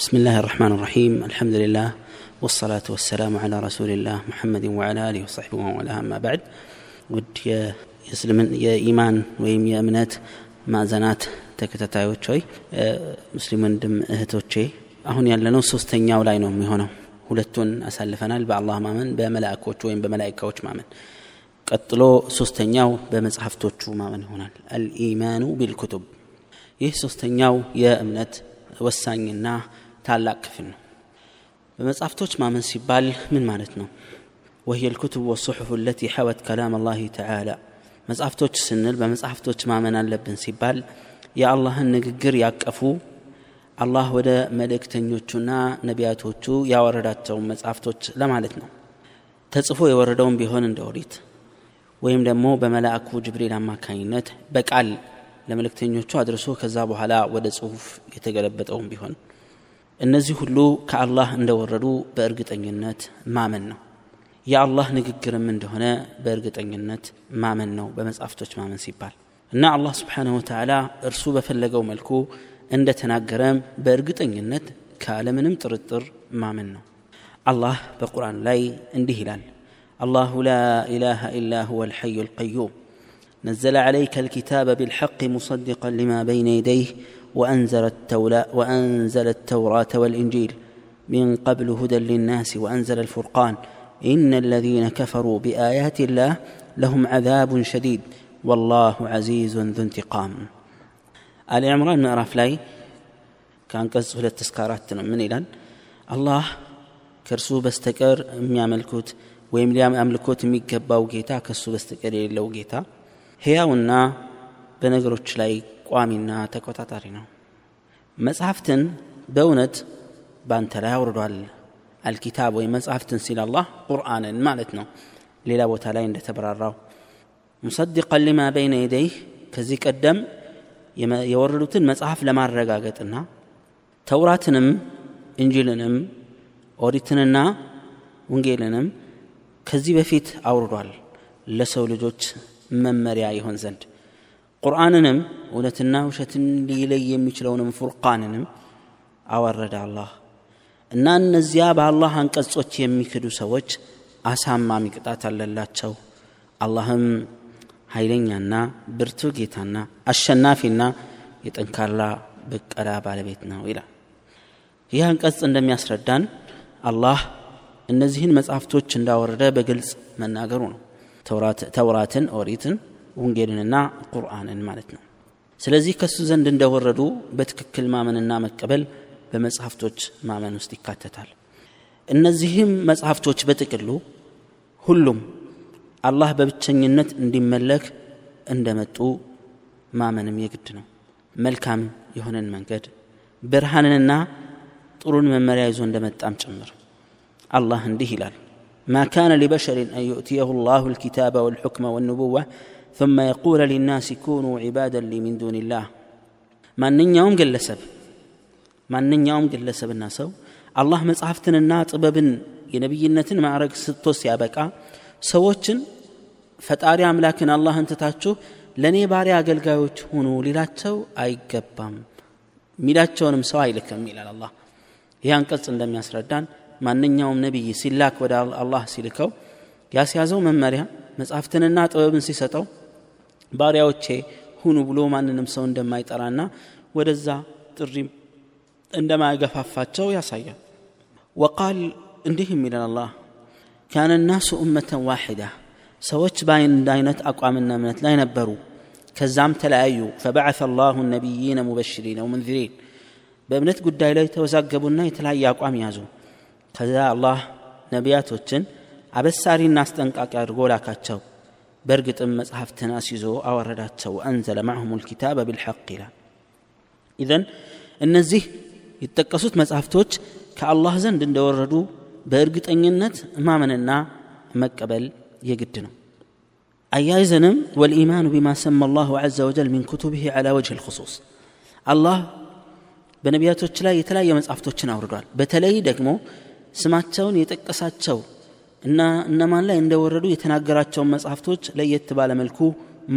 بسم الله الرحمن الرحيم الحمد لله والصلاة والسلام على رسول الله محمد وعلى آله وصحبه ومن والاه أما بعد ود የእስልምን የኢማን ወይም የእምነት ማዕዘናት ተከታታዮች ሆይ ሙስሊም ወንድም እህቶቼ አሁን ያለነው ሶስተኛው ላይ ነው የሚሆነው ሁለቱን አሳልፈናል በአላህ ማመን በመላእኮች ወይም በመላይካዎች ማመን ቀጥሎ ሶስተኛው በመጽሐፍቶቹ ማመን ይሆናል አልኢማኑ ቢልኩቱብ ይህ ሶስተኛው የእምነት ወሳኝና ታላቅ ክፍል ነው በመጽሐፍቶች ማመን ሲባል ምን ማለት ነው وهي الكتب والصحف التي حوت كلام الله تعالى መጽሐፍቶች ስንል በመጽሐፍቶች ማመን አለብን ሲባል የአላህን ንግግር ያቀፉ አላህ ወደ መልእክተኞቹና ነቢያቶቹ ያወረዳቸውን መጽሐፍቶች ለማለት ነው ተጽፎ የወረደውን ቢሆን እንደ ኦሪት ወይም ደግሞ በመላእኩ ጅብሪል አማካኝነት በቃል ለመልእክተኞቹ አድርሶ ከዛ በኋላ ወደ ጽሁፍ የተገለበጠውን ቢሆን እነዚህ ሁሉ ከአላህ እንደወረዱ በእርግጠኝነት ማመን ነው የአላህ ንግግርም እንደሆነ በእርግጠኝነት ማመን ነው በመጽሐፍቶች ማመን ሲባል እና አላህ ስብሓንሁ ወተዓላ እርሱ በፈለገው መልኩ እንደተናገረም በእርግጠኝነት ካለምንም ጥርጥር ማመን ነው አላህ በቁርአን ላይ እንዲህ ይላል الله لا إله إلا هو الحي القيوم نزل عليك الكتاب بالحق مصدقا لما بين يديه وأنزل, التولا وأنزل التوراة والإنجيل من قبل هدى للناس وأنزل الفرقان إن الذين كفروا بآيات الله لهم عذاب شديد والله عزيز ذو انتقام آل عمران ምዕራፍ ላይ ከአንቀጽ ሁለት እስከ አራት ነው ምን ይላል አላህ ከእርሱ በስተቀር የሚያመልኩት ወይም ሊያምልኮት የሚገባው ጌታ ከእሱ በስተቀር የሌለው ጌታ ሕያውና በነገሮች ላይ ቋሚና ተቆጣጣሪ ነው። መጽሐፍትን በእውነት በአንተ ላይ አውርዷል። አልኪታብ ወይም መጽሐፍትን ሲል አላህ ቁርአንን ማለት ነው። ሌላ ቦታ ላይ እንደተበራራው ሙሰድቀን ሊማ በይነ የደይህ ከዚህ ቀደም የወረዱትን መጽሐፍ ለማረጋገጥና ተውራትንም እንጂልንም ኦሪትንና ወንጌልንም ከዚህ በፊት አውርዷል። ለሰው ልጆች መመሪያ ይሆን ዘንድ ቁርአንንም እውነትና ውሸትን ሊለይ የሚችለውንም ፉርቃንንም አወረደ አላህ። እና እነዚያ በአላህ አንቀጾች የሚክዱ ሰዎች አሳማሚ ቅጣት አለላቸው። አላህም ኃይለኛና ብርቱ ጌታና አሸናፊና የጠንካራ በቀላ ባለቤት ነው ይላል። ይህ አንቀጽ እንደሚያስረዳን አላህ እነዚህን መጽሐፍቶች እንዳወረደ በግልጽ መናገሩ ነው። ተውራትን ኦሪትን ወንጌልንና ቁርአንን ማለት ነው ስለዚህ ከእሱ ዘንድ እንደወረዱ በትክክል ማመንና መቀበል በመጽሐፍቶች ማመን ውስጥ ይካተታል እነዚህም መጽሐፍቶች በጥቅሉ ሁሉም አላህ በብቸኝነት እንዲመለክ እንደመጡ ማመንም የግድ ነው መልካም የሆነን መንገድ ብርሃንንና ጥሩን መመሪያ ይዞ እንደመጣም ጭምር الله እንዲህ ይላል ما كان لبشر أن يؤتيه الله الكتاب والحكم والنبوة ثم يقول للناس كونوا عبادا لي من دون الله ማንኛውም ግለሰብ ማንኛውም ግለሰብና ሰው አላህ መጽሐፍትንና ጥበብን የነቢይነትን ማዕረግ ስቶ ሲያበቃ ሰዎችን ፈጣሪ አምላክን አላህን ትታችሁ ለእኔ ባሪያ አገልጋዮች ሁኑ ሊላቸው አይገባም ሚላቸውንም ሰው አይልክም ይላል አላህ ይህ አንቀጽ እንደሚያስረዳን ማንኛውም ነቢይ ሲላክ ወደ አላህ ሲልከው ያስያዘው መመሪያ መጽሐፍትንና ጥበብን ሲሰጠው ባሪያዎቼ ሁኑ ብሎ ማንንም ሰው እንደማይጠራና ወደዛ ጥሪም እንደማያገፋፋቸው ያሳያል። ወቃል እንዲህም ይላል አላህ ካነ ናሱ ኡመተን ዋሒዳ ሰዎች በአንድ አይነት አቋምና እምነት ላይ ነበሩ። ከዛም ተለያዩ። ፈበዓث አላሁ ነቢይነ ሙበሽሪን ወሙንዚሪን በእምነት ጉዳይ ላይ ተወዛገቡና የተለያየ አቋም ያዙ። ከዛ አላህ ነቢያቶችን አበሳሪና አስጠንቃቂ አድርጎ ላካቸው በእርግጥም መጽሐፍትን አስይዞ አወረዳቸው አንዘለ ማዕሁም ልኪታበ ቢልሐቅ ይላል ኢዘን እነዚህ የተጠቀሱት መጽሐፍቶች ከአላህ ዘንድ እንደወረዱ በእርግጠኝነት ማመንና መቀበል የግድ ነው አያይዘንም ወልኢማኑ ቢማ ሰማ አላሁ ዐዘ ወጀል ሚን ኩቱብህ ዐላ ወጅህ ልክሱስ አላህ በነቢያቶች ላይ የተለያየ መጽሐፍቶችን አውርዷል በተለይ ደግሞ ስማቸውን የጠቀሳቸው እና እነማን ላይ እንደወረዱ የተናገራቸውን መጽሐፍቶች ለየት ባለ መልኩ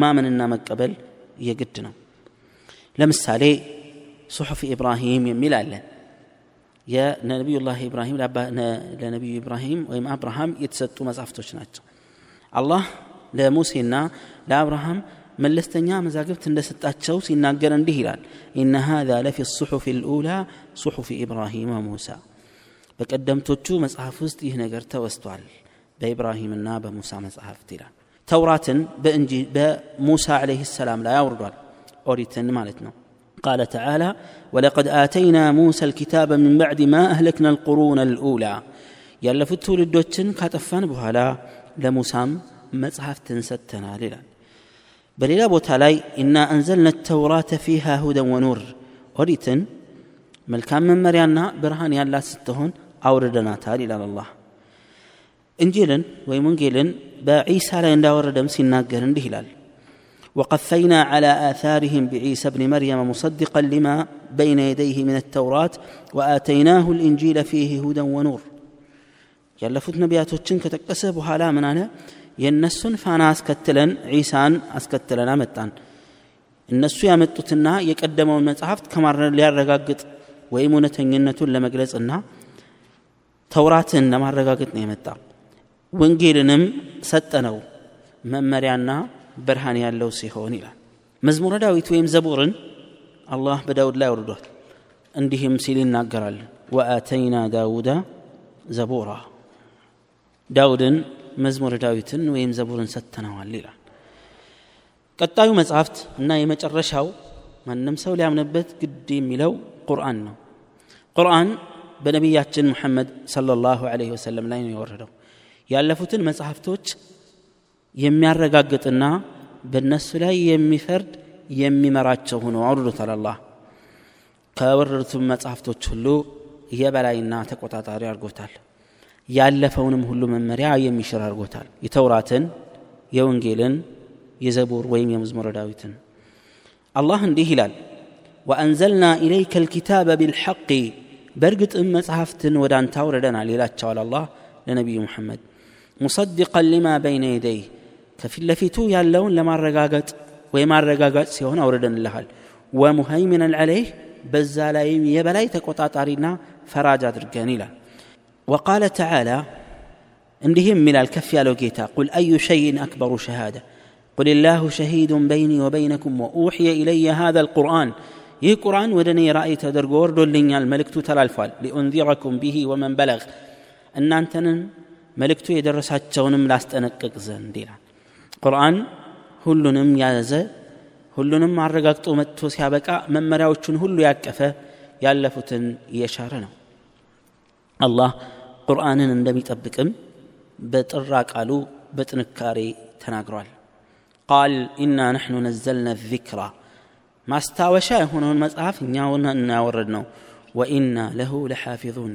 ማመንና መቀበል የግድ ነው ለምሳሌ ሱሑፍ ኢብራሂም የሚል አለ የነቢዩላህ ኢብራሂም ለነቢዩ ኢብራሂም ወይም አብርሃም የተሰጡ መጽሐፍቶች ናቸው አላህ ለሙሴና ለአብርሃም መለስተኛ መዛግብት እንደሰጣቸው ሲናገር እንዲህ ይላል ኢነ ሃذا ለፊ الصحف الأولى صحف إبراهيم وموسى በቀደምቶቹ መጽሐፍ ውስጥ ይህ ነገር ተወስቷል በኢብራሂምና በሙሳ መጽሐፍት ይላል ተውራትን በእንጂ በሙሳ عليه السلام ላይ አውርዷል ኦሪትን ማለት ነው قال تعالى ولقد آتينا موسى الكتاب من بعد ما أهلكنا القرون الأولى ያለፉት ትውልዶችን ካጠፋን በኋላ ለሙሳም መጽሐፍትን ሰጥተናል ይላል በሌላ ቦታ ላይ ኢና አንዘልና ተውራተ ፊሃ ሁደን ወኑር ኦሪትን መልካም መመሪያና ብርሃን ያላት ስትሆን አውርደናታል ይላል አላህ እንጂልን ወይም ወንጌልን በዒሳ ላይ እንዳወረደም ሲናገር እንዲህ ይላል وقفينا على آثارهم بعيسى ابن مريم مصدقا لما بين يديه من التوراة وآتيناه الإنجيل فيه هدى ونور ያለፉት ነቢያቶችን ከጠቀሰ በኋላ ምን አለ የእነሱን ፋና አስከትለን ዒሳን አስከትለን አመጣን እነሱ ያመጡትና የቀደመውን መጽሐፍት ከማረ ሊያረጋግጥ ወይም እውነተኝነቱን ለመግለጽና ተውራትን ለማረጋገጥ ነው የመጣ ወንጌልንም ሰጠነው መመሪያና ብርሃን ያለው ሲሆን ይላል። መዝሙረ ዳዊት ወይም ዘቡርን አላህ በዳውድ ላይ አውርዷል። እንዲህም ሲል ይናገራል። ወአተይና ዳውዳ ዘቡራ ዳውድን መዝሙረ ዳዊትን ወይም ዘቡርን ሰጥተነዋል ይላል። ቀጣዩ መጽሐፍት እና የመጨረሻው ማንም ሰው ሊያምንበት ግድ የሚለው ቁርአን ነው። ቁርአን በነቢያችን ሙሐመድ ሰለላሁ ዐለይሂ ወሰለም ላይ ነው የወረደው። ያለፉትን መጽሐፍቶች የሚያረጋግጥና በእነሱ ላይ የሚፈርድ የሚመራቸው ሆኖ አውርዶታል አላህ። ከወረዱትም መጽሐፍቶች ሁሉ የበላይና ተቆጣጣሪ አድርጎታል። ያለፈውንም ሁሉ መመሪያ የሚሽር አድርጎታል። የተውራትን የወንጌልን የዘቡር ወይም የመዝሙረ ዳዊትን። አላህ እንዲህ ይላል ወአንዘልና ኢለይከ ልኪታበ ቢልሐቅ በእርግጥም መጽሐፍትን ወደ አንተ አውረደናል ይላቸዋል አላህ ለነቢዩ ሙሐመድ ሙሰድቀን ሊማ በይነ የደይህ ከፊት ለፊቱ ያለውን ለማረጋገጥ ወይም ማረጋጋጥ ሲሆን አውርደንልሃል ወሙሀይሚነን ዐለይህ በዛ ላይም የበላይ ተቆጣጣሪና ፈራጅ አድርገን ይላል وقال تعالى እንዲህም ይላል ከፍ ያለው ጌታ ቁል አዩ ሸይን አክበሩ ሸሃደ قل الله شهيد بيني وبينكم وأوحي إلي هذا القرآن ይህ ቁርአን ወደ እኔ ራእይ ተደርጎ ወርዶልኛል መልእክቱ ተላልፏል ሊኡንዚረኩም ቢሂ ወመን በለግ እናንተንም መልእክቱ የደረሳቸውንም ላስጠነቅቅ ዘንድ ይላል ቁርአን ሁሉንም ያዘ ሁሉንም አረጋግጦ መጥቶ ሲያበቃ መመሪያዎቹን ሁሉ ያቀፈ ያለፉትን እየሻረ ነው አላህ ቁርአንን እንደሚጠብቅም በጥራ ቃሉ በጥንካሬ ተናግሯል ቃል ኢና ነሕኑ ነዘልና ዚክራ ማስታወሻ የሆነውን መጽሐፍ እኛውን እናወረድ ነው ወኢና ለሁ ለሓፊዙን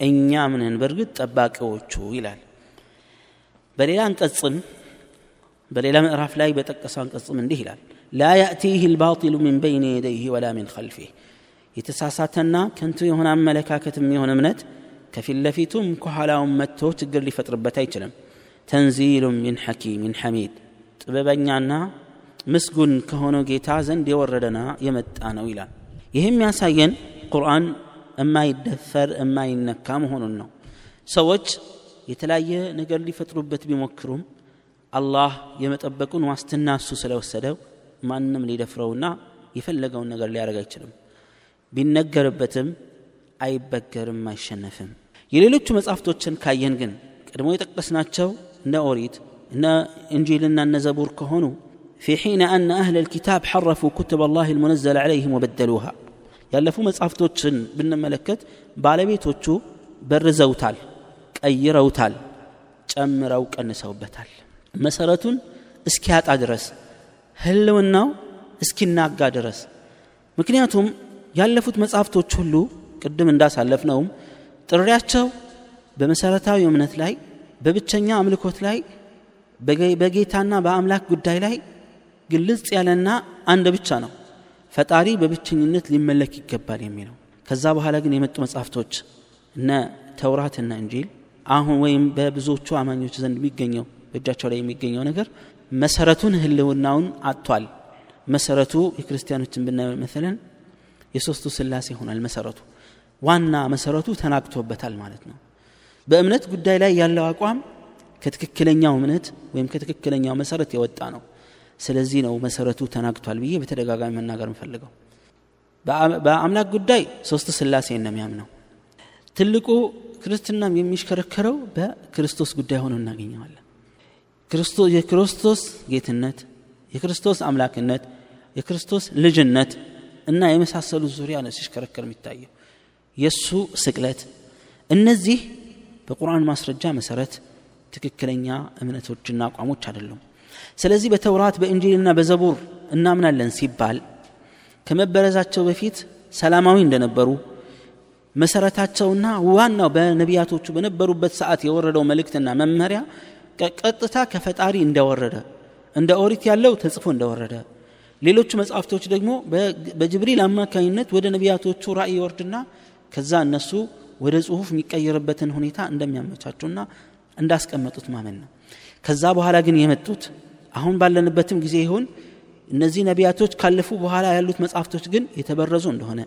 እኛ ምንን በእርግጥ ጠባቂዎቹ ይላል በሌላ አንቀጽም በሌላ ምዕራፍ ላይ በጠቀሰው አንቀጽም እንዲህ ይላል ላ ያእቲህ ልባጢሉ ምን በይን የደይህ ወላ ምን ከልፊህ የተሳሳተና ከንቱ የሆነ አመለካከትም የሆነ እምነት ከፊት ለፊቱም ከኋላውን መጥቶ ችግር ሊፈጥርበት አይችልም ተንዚሉ ሚን ሐኪሚን ሐሚድ ጥበበኛና ምስጉን ከሆነው ጌታ ዘንድ የወረደና የመጣ ነው ይላል። ይህም ያሳየን ቁርአን የማይደፈር የማይነካ መሆኑን ነው። ሰዎች የተለያየ ነገር ሊፈጥሩበት ቢሞክሩም አላህ የመጠበቁን ዋስትና እሱ ስለወሰደው ማንም ሊደፍረውና የፈለገውን ነገር ሊያደርግ አይችልም። ቢነገርበትም አይበገርም አይሸነፍም። የሌሎቹ መጽሐፍቶችን ካየን ግን ቀድሞ የጠቀስናቸው እነ ኦሪት እነ እንጂልና እነ ዘቡር ከሆኑ في حين أن أهل الكتاب حرفوا كتب الله المنزل عليهم وبدلوها ያለፉ መጽሐፍቶችን ብንመለከት ባለቤቶቹ በርዘውታል ቀይረውታል ጨምረው ቀንሰውበታል መሰረቱን እስኪያጣ ድረስ ህልውናው እስኪናጋ ድረስ ምክንያቱም ያለፉት መጽሐፍቶች ሁሉ ቅድም እንዳሳለፍነውም ጥሪያቸው በመሰረታዊ እምነት ላይ በብቸኛ አምልኮት ላይ በጌታና በአምላክ ጉዳይ ላይ ግልጽ ያለና አንድ ብቻ ነው። ፈጣሪ በብቸኝነት ሊመለክ ይገባል የሚለው። ከዛ በኋላ ግን የመጡ መጽሐፍቶች እነ ተውራትና እንጂል አሁን ወይም በብዙዎቹ አማኞች ዘንድ የሚገኘው በእጃቸው ላይ የሚገኘው ነገር መሰረቱን ህልውናውን አጥቷል። መሰረቱ የክርስቲያኖችን ብናየው መሰለን የሶስቱ ስላሴ ይሆናል መሰረቱ። ዋና መሰረቱ ተናግቶበታል ማለት ነው። በእምነት ጉዳይ ላይ ያለው አቋም ከትክክለኛው እምነት ወይም ከትክክለኛው መሰረት የወጣ ነው ስለዚህ ነው መሰረቱ ተናግቷል ብዬ በተደጋጋሚ መናገር የምፈልገው። በአምላክ ጉዳይ ሶስት ስላሴ እንደሚያምነው ትልቁ ክርስትናም የሚሽከረከረው በክርስቶስ ጉዳይ ሆኖ እናገኘዋለን። የክርስቶስ ጌትነት የክርስቶስ አምላክነት የክርስቶስ ልጅነት እና የመሳሰሉት ዙሪያ ነው ሲሽከረከር የሚታየው። የእሱ ስቅለት እነዚህ በቁርአን ማስረጃ መሰረት ትክክለኛ እምነቶችና አቋሞች አይደሉም ስለዚህ በተውራት በእንጂልና በዘቡር እናምናለን ሲባል ከመበረዛቸው በፊት ሰላማዊ እንደነበሩ መሰረታቸውና ዋናው በነቢያቶቹ በነበሩበት ሰዓት የወረደው መልእክትና መመሪያ ቀጥታ ከፈጣሪ እንደወረደ እንደ ኦሪት ያለው ተጽፎ እንደወረደ ሌሎቹ መጽሐፍቶች ደግሞ በጅብሪል አማካኝነት ወደ ነቢያቶቹ ራእይ ይወርድና ከዛ እነሱ ወደ ጽሁፍ የሚቀየርበትን ሁኔታ እንደሚያመቻቹና እንዳስቀመጡት ማመን ነው ከዛ በኋላ ግን የመጡት አሁን ባለንበትም ጊዜ ይሁን እነዚህ ነቢያቶች ካለፉ በኋላ ያሉት መጽሐፍቶች ግን የተበረዙ እንደሆነ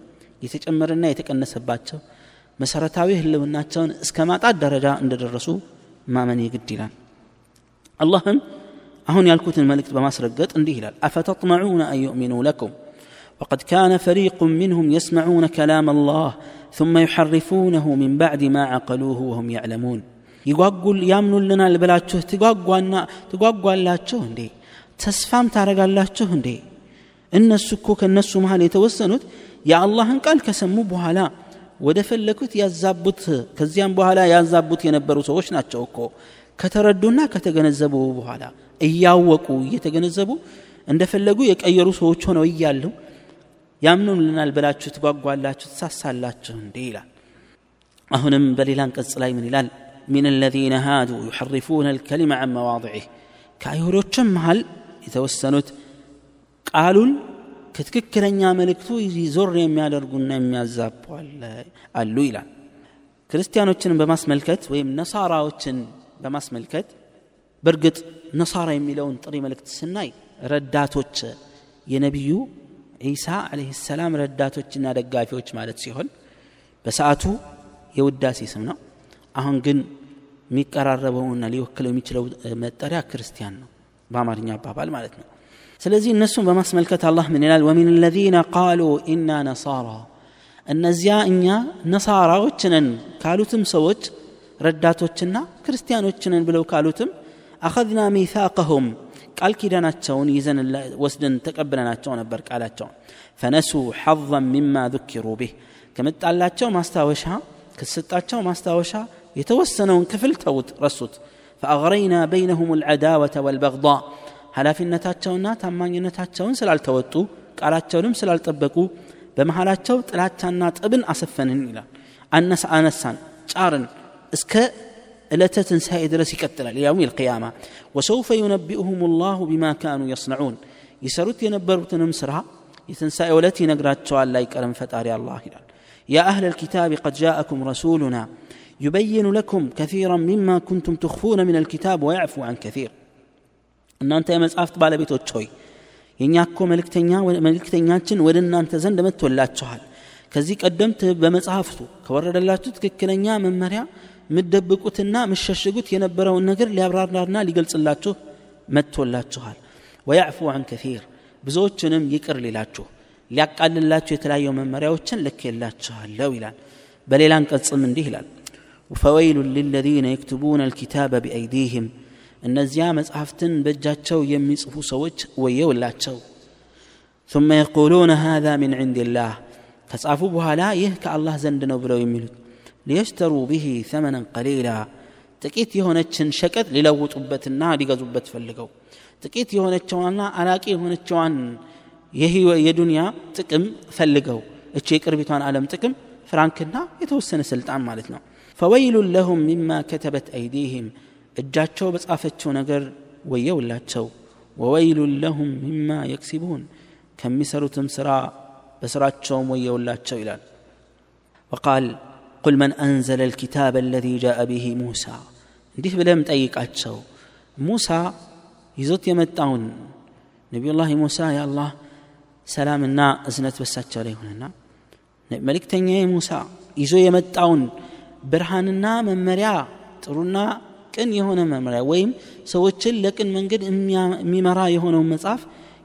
የተጨመረና የተቀነሰባቸው መሰረታዊ ህልውናቸውን እስከ ማጣት ደረጃ እንደደረሱ ማመን የግድ ይላል አላህም አሁን ያልኩትን መልእክት በማስረገጥ እንዲህ ይላል አፈተጥመዑነ አን ዩእሚኑ ለኩም وقد كان فريق منهم يسمعون كلام الله ثم يحرفونه من بعد ما عقلوه وهم يعلمون ይጓጉል ያምኑልናል ብላችሁ ትጓጓና ትጓጓላችሁ እንዴ? ተስፋም ታረጋላችሁ እንዴ? እነሱ እኮ ከእነሱ መሃል የተወሰኑት የአላህን ቃል ከሰሙ በኋላ ወደ ፈለኩት ያዛቡት ከዚያም በኋላ ያዛቡት የነበሩ ሰዎች ናቸው እኮ። ከተረዱና ከተገነዘቡ በኋላ እያወቁ እየተገነዘቡ እንደፈለጉ የቀየሩ ሰዎች ሆነው እያሉ ያምኑልናል ብላችሁ ትጓጓላችሁ ትሳሳላችሁ እንዴ ይላል። አሁንም በሌላ አንቀጽ ላይ ምን ይላል من الذين هادوا يحرفون الكلمة عن مواضعه ከአይሁዶችም መሃል የተወሰኑት ቃሉን ከትክክለኛ መልእክቱ ዞር የሚያደርጉና የሚያዛቡ አሉ ይላል ክርስቲያኖችን በማስመልከት ወይም ነሳራዎችን በማስመልከት በእርግጥ ነሳራ የሚለውን ጥሪ መልእክት ስናይ ረዳቶች የነቢዩ ዒሳ አለህ ሰላም ረዳቶችና ደጋፊዎች ማለት ሲሆን በሰዓቱ የውዳሴ ስም ነው አሁን ግን የሚቀራረበውና ሊወክለው የሚችለው መጠሪያ ክርስቲያን ነው በአማርኛ አባባል ማለት ነው ስለዚህ እነሱን በማስመልከት አላህ ምን ይላል ወሚን الذين قالوا إنا نصارى እነዚያ እኛ ነሳራዎች ነን ካሉትም ሰዎች ረዳቶችና ክርስቲያኖች ነን ብለው ካሉትም አኸዝና ሚሳቀሁም ቃል ኪዳናቸውን ይዘን ወስደን ተቀብለናቸው ነበር ቃላቸውን ፈነሱ ሐظን ሚማ ذኪሩ ቢህ ከመጣላቸው ማስታወሻ ከሰጣቸው ማስታወሻ يتوسن كفلت رسوت. فأغرينا بينهم العداوة والبغضاء. هلا في النتاتشون نات أما النتاتشون سل على توتو قال تشونم على تبكو بمحل تشوت لا ابن أسفن إلى. أنس أنسان. شارن. إسك لا تنسى إدرس يقتل ليوم القيامة. وسوف ينبئهم الله بما كانوا يصنعون. يسرت ينبرت نمسرها يتنسى ولتي نقرأت شوال لا يكرم فتاري الله يا أهل الكتاب قد جاءكم رسولنا. يبين لكم كثيرا مما كنتم تخفون من الكتاب ويعفو عن كثير እናንተ የመጽሐፍት ባለቤቶች ሆይ የእኛ እኮ መልእክተኛችን ወደ እናንተ ዘንድ መጥቶላችኋል ከዚህ ቀደምት በመጽሐፍቱ ከወረደላችሁ ትክክለኛ መመሪያ የምትደብቁትና የምሸሽጉት የነበረውን ነገር ሊያብራራና ሊገልጽላችሁ መጥቶላችኋል ወያዕፉ አን ከፊር ብዙዎችንም ይቅር ሊላችሁ ሊያቃልላችሁ የተለያዩ መመሪያዎችን ልኬላችኋለሁ ይላል በሌላ አንቀጽም እንዲህ ይላል ፈወይሉ ልለዚነ የክትቡነ ልኪታበ ቢአይዲህም እነዚያ መጽሐፍትን በእጃቸው የሚጽፉ ሰዎች ወየውላቸው ثم يقولون هذا من عند الله ከጻፉ በኋላ ይህ ከአላህ ዘንድ ነው ብለው የሚሉት ሊየሽተሩ ብሂ ተመነን ቀሊላ ጥቂት የሆነችን ሸቀጥ ሊለውጡበትና ሊገዙበት ፈልገው ጥቂት የሆነችዋና አላቂ የሆነችዋን የዱንያ ጥቅም ፈልገው እቺ የቅርቢቷን ዓለም ጥቅም ፍራንክና የተወሰነ ስልጣን ማለት ነው ፈወይሉን ለሁም ሚማ ከተበት አይዲህም እጃቸው በጻፈችው ነገር ወየውላቸው ወወይሉን ለሁም ሚማ የክሲቡን ከሚሰሩትም ስራ በስራቸውም ወየውላቸው ይላል وقال قل من أنزل الكتاب الذي جاء به موسى እንዲህ ብለም ጠይቃቸው ሙሳ ይዞት የመጣውን ነቢዩላህ ሙሳ የአላህ ሰላምና እዝነት በሳቸው ላይ ሆነና መልእክተኛ ሙሳ ይዞ የመጣውን ብርሃንና መመሪያ ጥሩና ቅን የሆነ መመሪያ ወይም ሰዎችን ለቅን መንገድ የሚመራ የሆነውን መጽሐፍ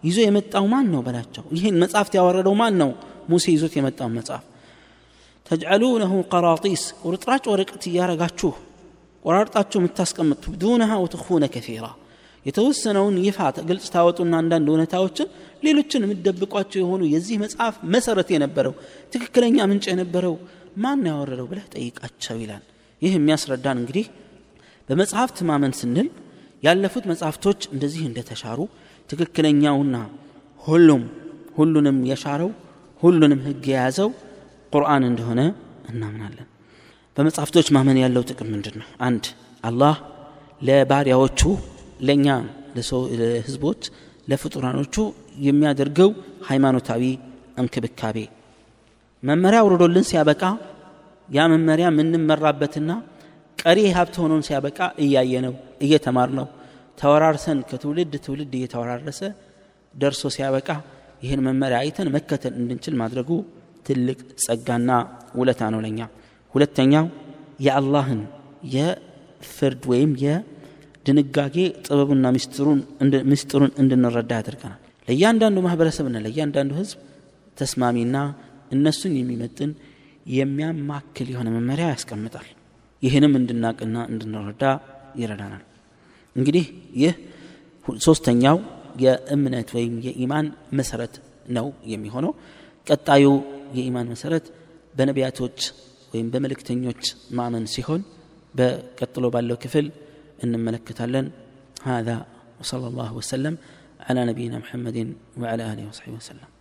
ይዞ የመጣው ማን ነው በላቸው ይህን መጽሐፍት ያወረደው ማን ነው ሙሴ ይዞት የመጣውን መጽሐፍ ተጅዐሉነሁ ቀራጢስ ቁርጥራጭ ወረቀት እያረጋችሁ ቆራርጣችሁ የምታስቀምጡ ዱነሃ ወትኹነ ከፊራ የተወሰነውን ይፋ ግልጽ ታወጡና አንዳንድ እውነታዎችን ሌሎችን የምትደብቋቸው የሆኑ የዚህ መጽሐፍ መሰረት የነበረው ትክክለኛ ምንጭ የነበረው ማን ያወረደው ብለህ ጠይቃቸው ይላል። ይህ የሚያስረዳን እንግዲህ በመጽሐፍት ማመን ስንል ያለፉት መጽሐፍቶች እንደዚህ እንደተሻሩ ትክክለኛውና ሁሉም ሁሉንም የሻረው ሁሉንም ህግ የያዘው ቁርአን እንደሆነ እናምናለን። በመጽሐፍቶች ማመን ያለው ጥቅም ምንድን ነው አንድ አላህ ለባሪያዎቹ ለእኛ ለህዝቦች ለፍጡራኖቹ የሚያደርገው ሃይማኖታዊ እንክብካቤ መመሪያ አውርዶልን ሲያበቃ ያ መመሪያ የምንመራበትና ቀሪ ሀብት ሆኖን ሲያበቃ እያየ ነው እየተማር ነው። ተወራርሰን ከትውልድ ትውልድ እየተወራረሰ ደርሶ ሲያበቃ ይህን መመሪያ አይተን መከተል እንድንችል ማድረጉ ትልቅ ጸጋና ውለታ ነው ለኛ። ሁለተኛው የአላህን የፍርድ ወይም የድንጋጌ ጥበቡና ምስጢሩን እንድንረዳ ያደርገናል። ለእያንዳንዱ ማህበረሰብና ለእያንዳንዱ ህዝብ ተስማሚና እነሱን የሚመጥን የሚያማክል የሆነ መመሪያ ያስቀምጣል ይህንም እንድናቅና እንድንረዳ ይረዳናል እንግዲህ ይህ ሶስተኛው የእምነት ወይም የኢማን መሰረት ነው የሚሆነው ቀጣዩ የኢማን መሰረት በነቢያቶች ወይም በመልእክተኞች ማመን ሲሆን በቀጥሎ ባለው ክፍል እንመለከታለን هذا وصلى الله وسلم على نبينا محمد وعلى اله وصحبه وسلم